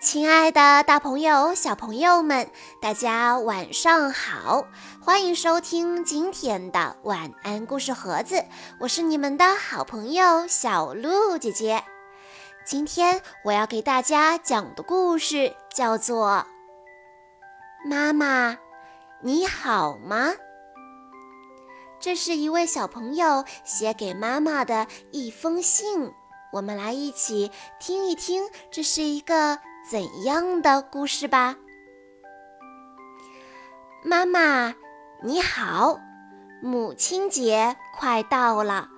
亲爱的，大朋友、小朋友们，大家晚上好！欢迎收听今天的晚安故事盒子，我是你们的好朋友小鹿姐姐。今天我要给大家讲的故事叫做《妈妈，你好吗》。这是一位小朋友写给妈妈的一封信，我们来一起听一听，这是一个。怎样的故事吧，妈妈你好，母亲节快到了，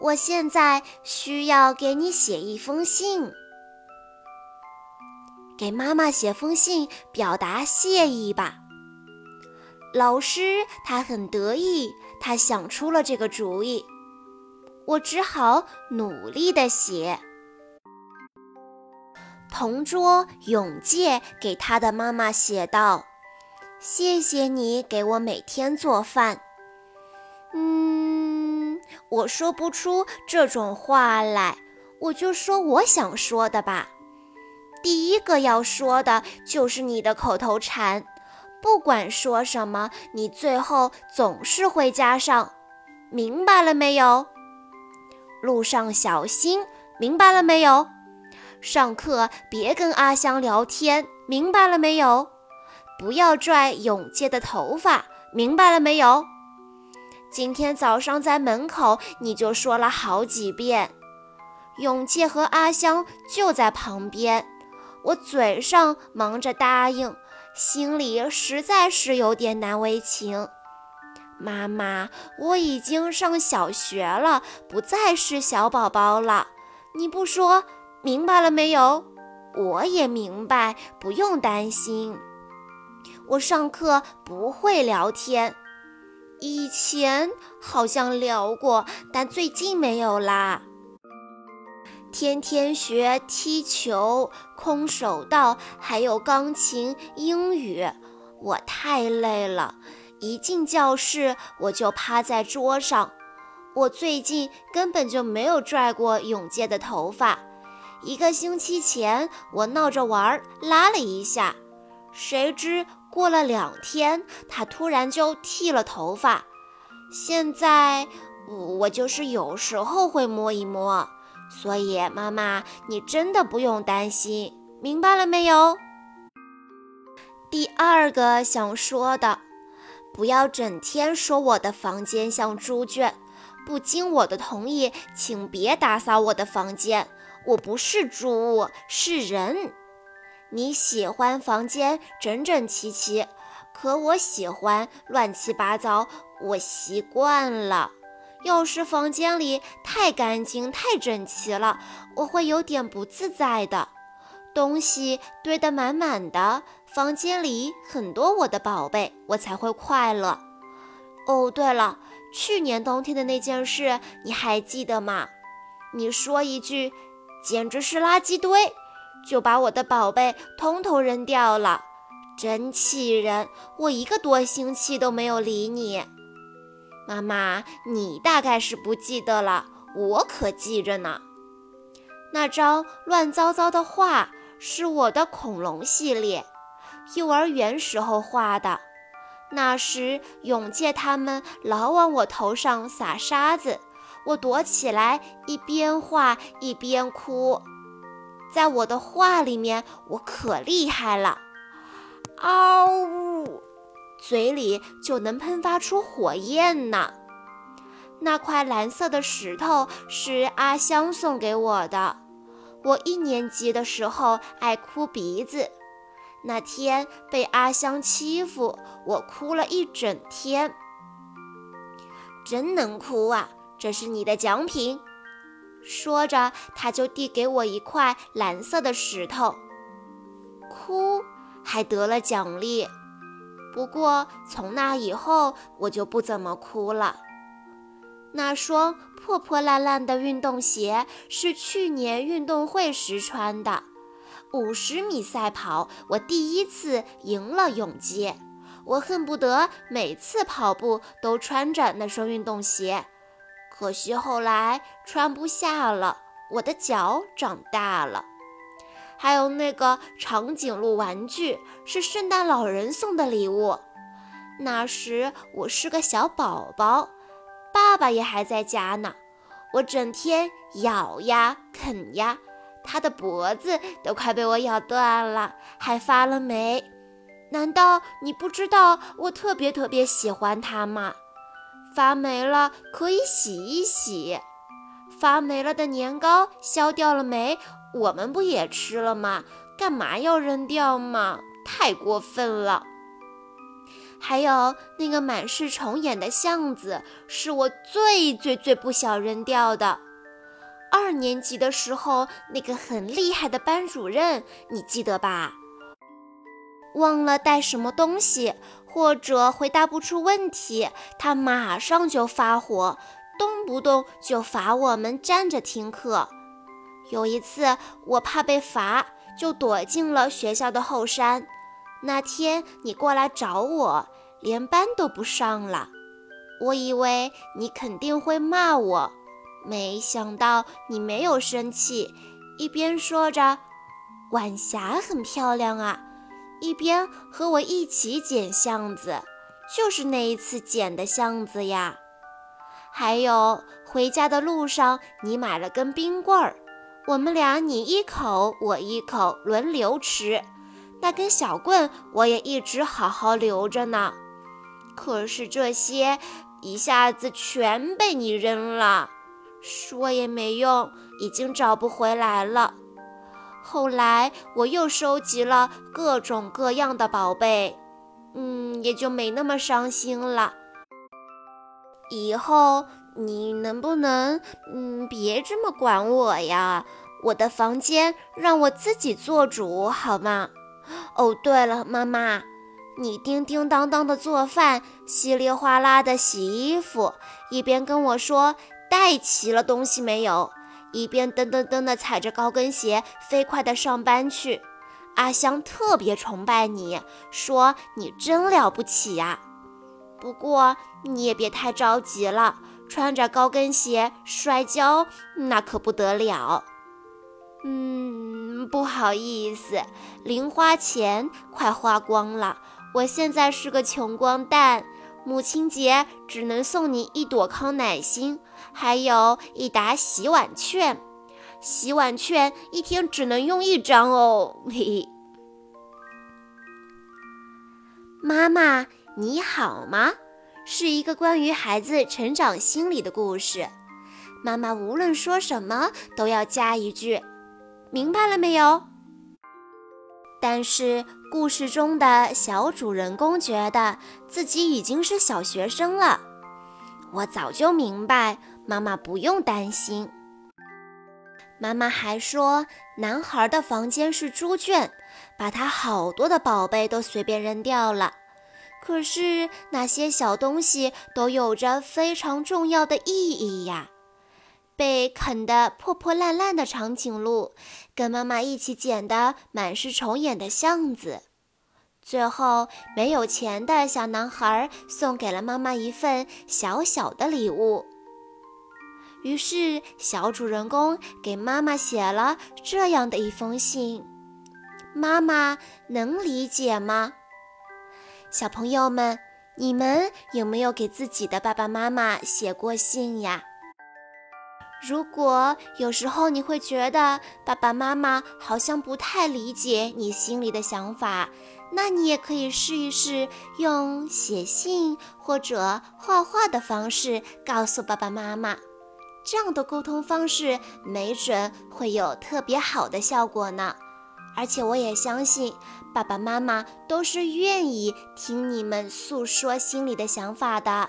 我现在需要给你写一封信，给妈妈写封信表达谢意吧。老师他很得意，他想出了这个主意，我只好努力的写。同桌永介给他的妈妈写道：“谢谢你给我每天做饭。”嗯，我说不出这种话来，我就说我想说的吧。第一个要说的就是你的口头禅，不管说什么，你最后总是会加上“明白了没有？”路上小心，明白了没有？上课别跟阿香聊天，明白了没有？不要拽永介的头发，明白了没有？今天早上在门口你就说了好几遍，永介和阿香就在旁边，我嘴上忙着答应，心里实在是有点难为情。妈妈，我已经上小学了，不再是小宝宝了，你不说。明白了没有？我也明白，不用担心。我上课不会聊天，以前好像聊过，但最近没有啦。天天学踢球、空手道，还有钢琴、英语，我太累了。一进教室，我就趴在桌上。我最近根本就没有拽过永介的头发。一个星期前，我闹着玩儿拉了一下，谁知过了两天，他突然就剃了头发。现在我就是有时候会摸一摸，所以妈妈，你真的不用担心，明白了没有？第二个想说的，不要整天说我的房间像猪圈，不经我的同意，请别打扫我的房间。我不是猪，是人。你喜欢房间整整齐齐，可我喜欢乱七八糟。我习惯了。要是房间里太干净、太整齐了，我会有点不自在的。东西堆得满满的，房间里很多我的宝贝，我才会快乐。哦，对了，去年冬天的那件事你还记得吗？你说一句。简直是垃圾堆，就把我的宝贝通通扔掉了，真气人！我一个多星期都没有理你，妈妈，你大概是不记得了，我可记着呢。那张乱糟糟的画是我的恐龙系列，幼儿园时候画的。那时永介他们老往我头上撒沙子。我躲起来，一边画一边哭。在我的画里面，我可厉害了，嗷呜，嘴里就能喷发出火焰呢。那块蓝色的石头是阿香送给我的。我一年级的时候爱哭鼻子，那天被阿香欺负，我哭了一整天，真能哭啊！这是你的奖品，说着，他就递给我一块蓝色的石头。哭还得了奖励，不过从那以后我就不怎么哭了。那双破破烂烂的运动鞋是去年运动会时穿的，五十米赛跑我第一次赢了永杰，我恨不得每次跑步都穿着那双运动鞋。可惜后来穿不下了，我的脚长大了。还有那个长颈鹿玩具是圣诞老人送的礼物。那时我是个小宝宝，爸爸也还在家呢。我整天咬呀啃呀，他的脖子都快被我咬断了，还发了霉。难道你不知道我特别特别喜欢它吗？发霉了可以洗一洗，发霉了的年糕消掉了霉，我们不也吃了吗？干嘛要扔掉嘛？太过分了。还有那个满是虫眼的橡子，是我最最最不想扔掉的。二年级的时候，那个很厉害的班主任，你记得吧？忘了带什么东西，或者回答不出问题，他马上就发火，动不动就罚我们站着听课。有一次，我怕被罚，就躲进了学校的后山。那天你过来找我，连班都不上了。我以为你肯定会骂我，没想到你没有生气，一边说着“晚霞很漂亮啊”，一边和我一起捡橡子，就是那一次捡的橡子呀。还有回家的路上，你买了根冰棍儿，我们俩你一口我一口，轮流吃。那根小棍我也一直好好留着呢，可是这些一下子全被你扔了，说也没用，已经找不回来了。后来我又收集了各种各样的宝贝，嗯，也就没那么伤心了。以后你能不能，嗯，别这么管我呀？我的房间让我自己做主好吗？哦，对了，妈妈，你叮叮当当的做饭，稀里哗啦的洗衣服，一边跟我说带齐了东西没有，一边噔噔噔的踩着高跟鞋飞快的上班去。阿香特别崇拜你，说你真了不起呀。不过你也别太着急了，穿着高跟鞋摔跤那可不得了。嗯，不好意思，零花钱快花光了，我现在是个穷光蛋。母亲节只能送你一朵康乃馨，还有一沓洗碗券。洗碗券一天只能用一张哦。嘿嘿。妈妈你好吗？是一个关于孩子成长心理的故事。妈妈无论说什么都要加一句。明白了没有？但是故事中的小主人公觉得自己已经是小学生了。我早就明白，妈妈不用担心。妈妈还说，男孩的房间是猪圈，把他好多的宝贝都随便扔掉了。可是那些小东西都有着非常重要的意义呀。被啃得破破烂烂的长颈鹿，跟妈妈一起捡的满是虫眼的橡子，最后没有钱的小男孩送给了妈妈一份小小的礼物。于是，小主人公给妈妈写了这样的一封信：“妈妈能理解吗？”小朋友们，你们有没有给自己的爸爸妈妈写过信呀？如果有时候你会觉得爸爸妈妈好像不太理解你心里的想法，那你也可以试一试用写信或者画画的方式告诉爸爸妈妈，这样的沟通方式没准会有特别好的效果呢。而且我也相信爸爸妈妈都是愿意听你们诉说心里的想法的。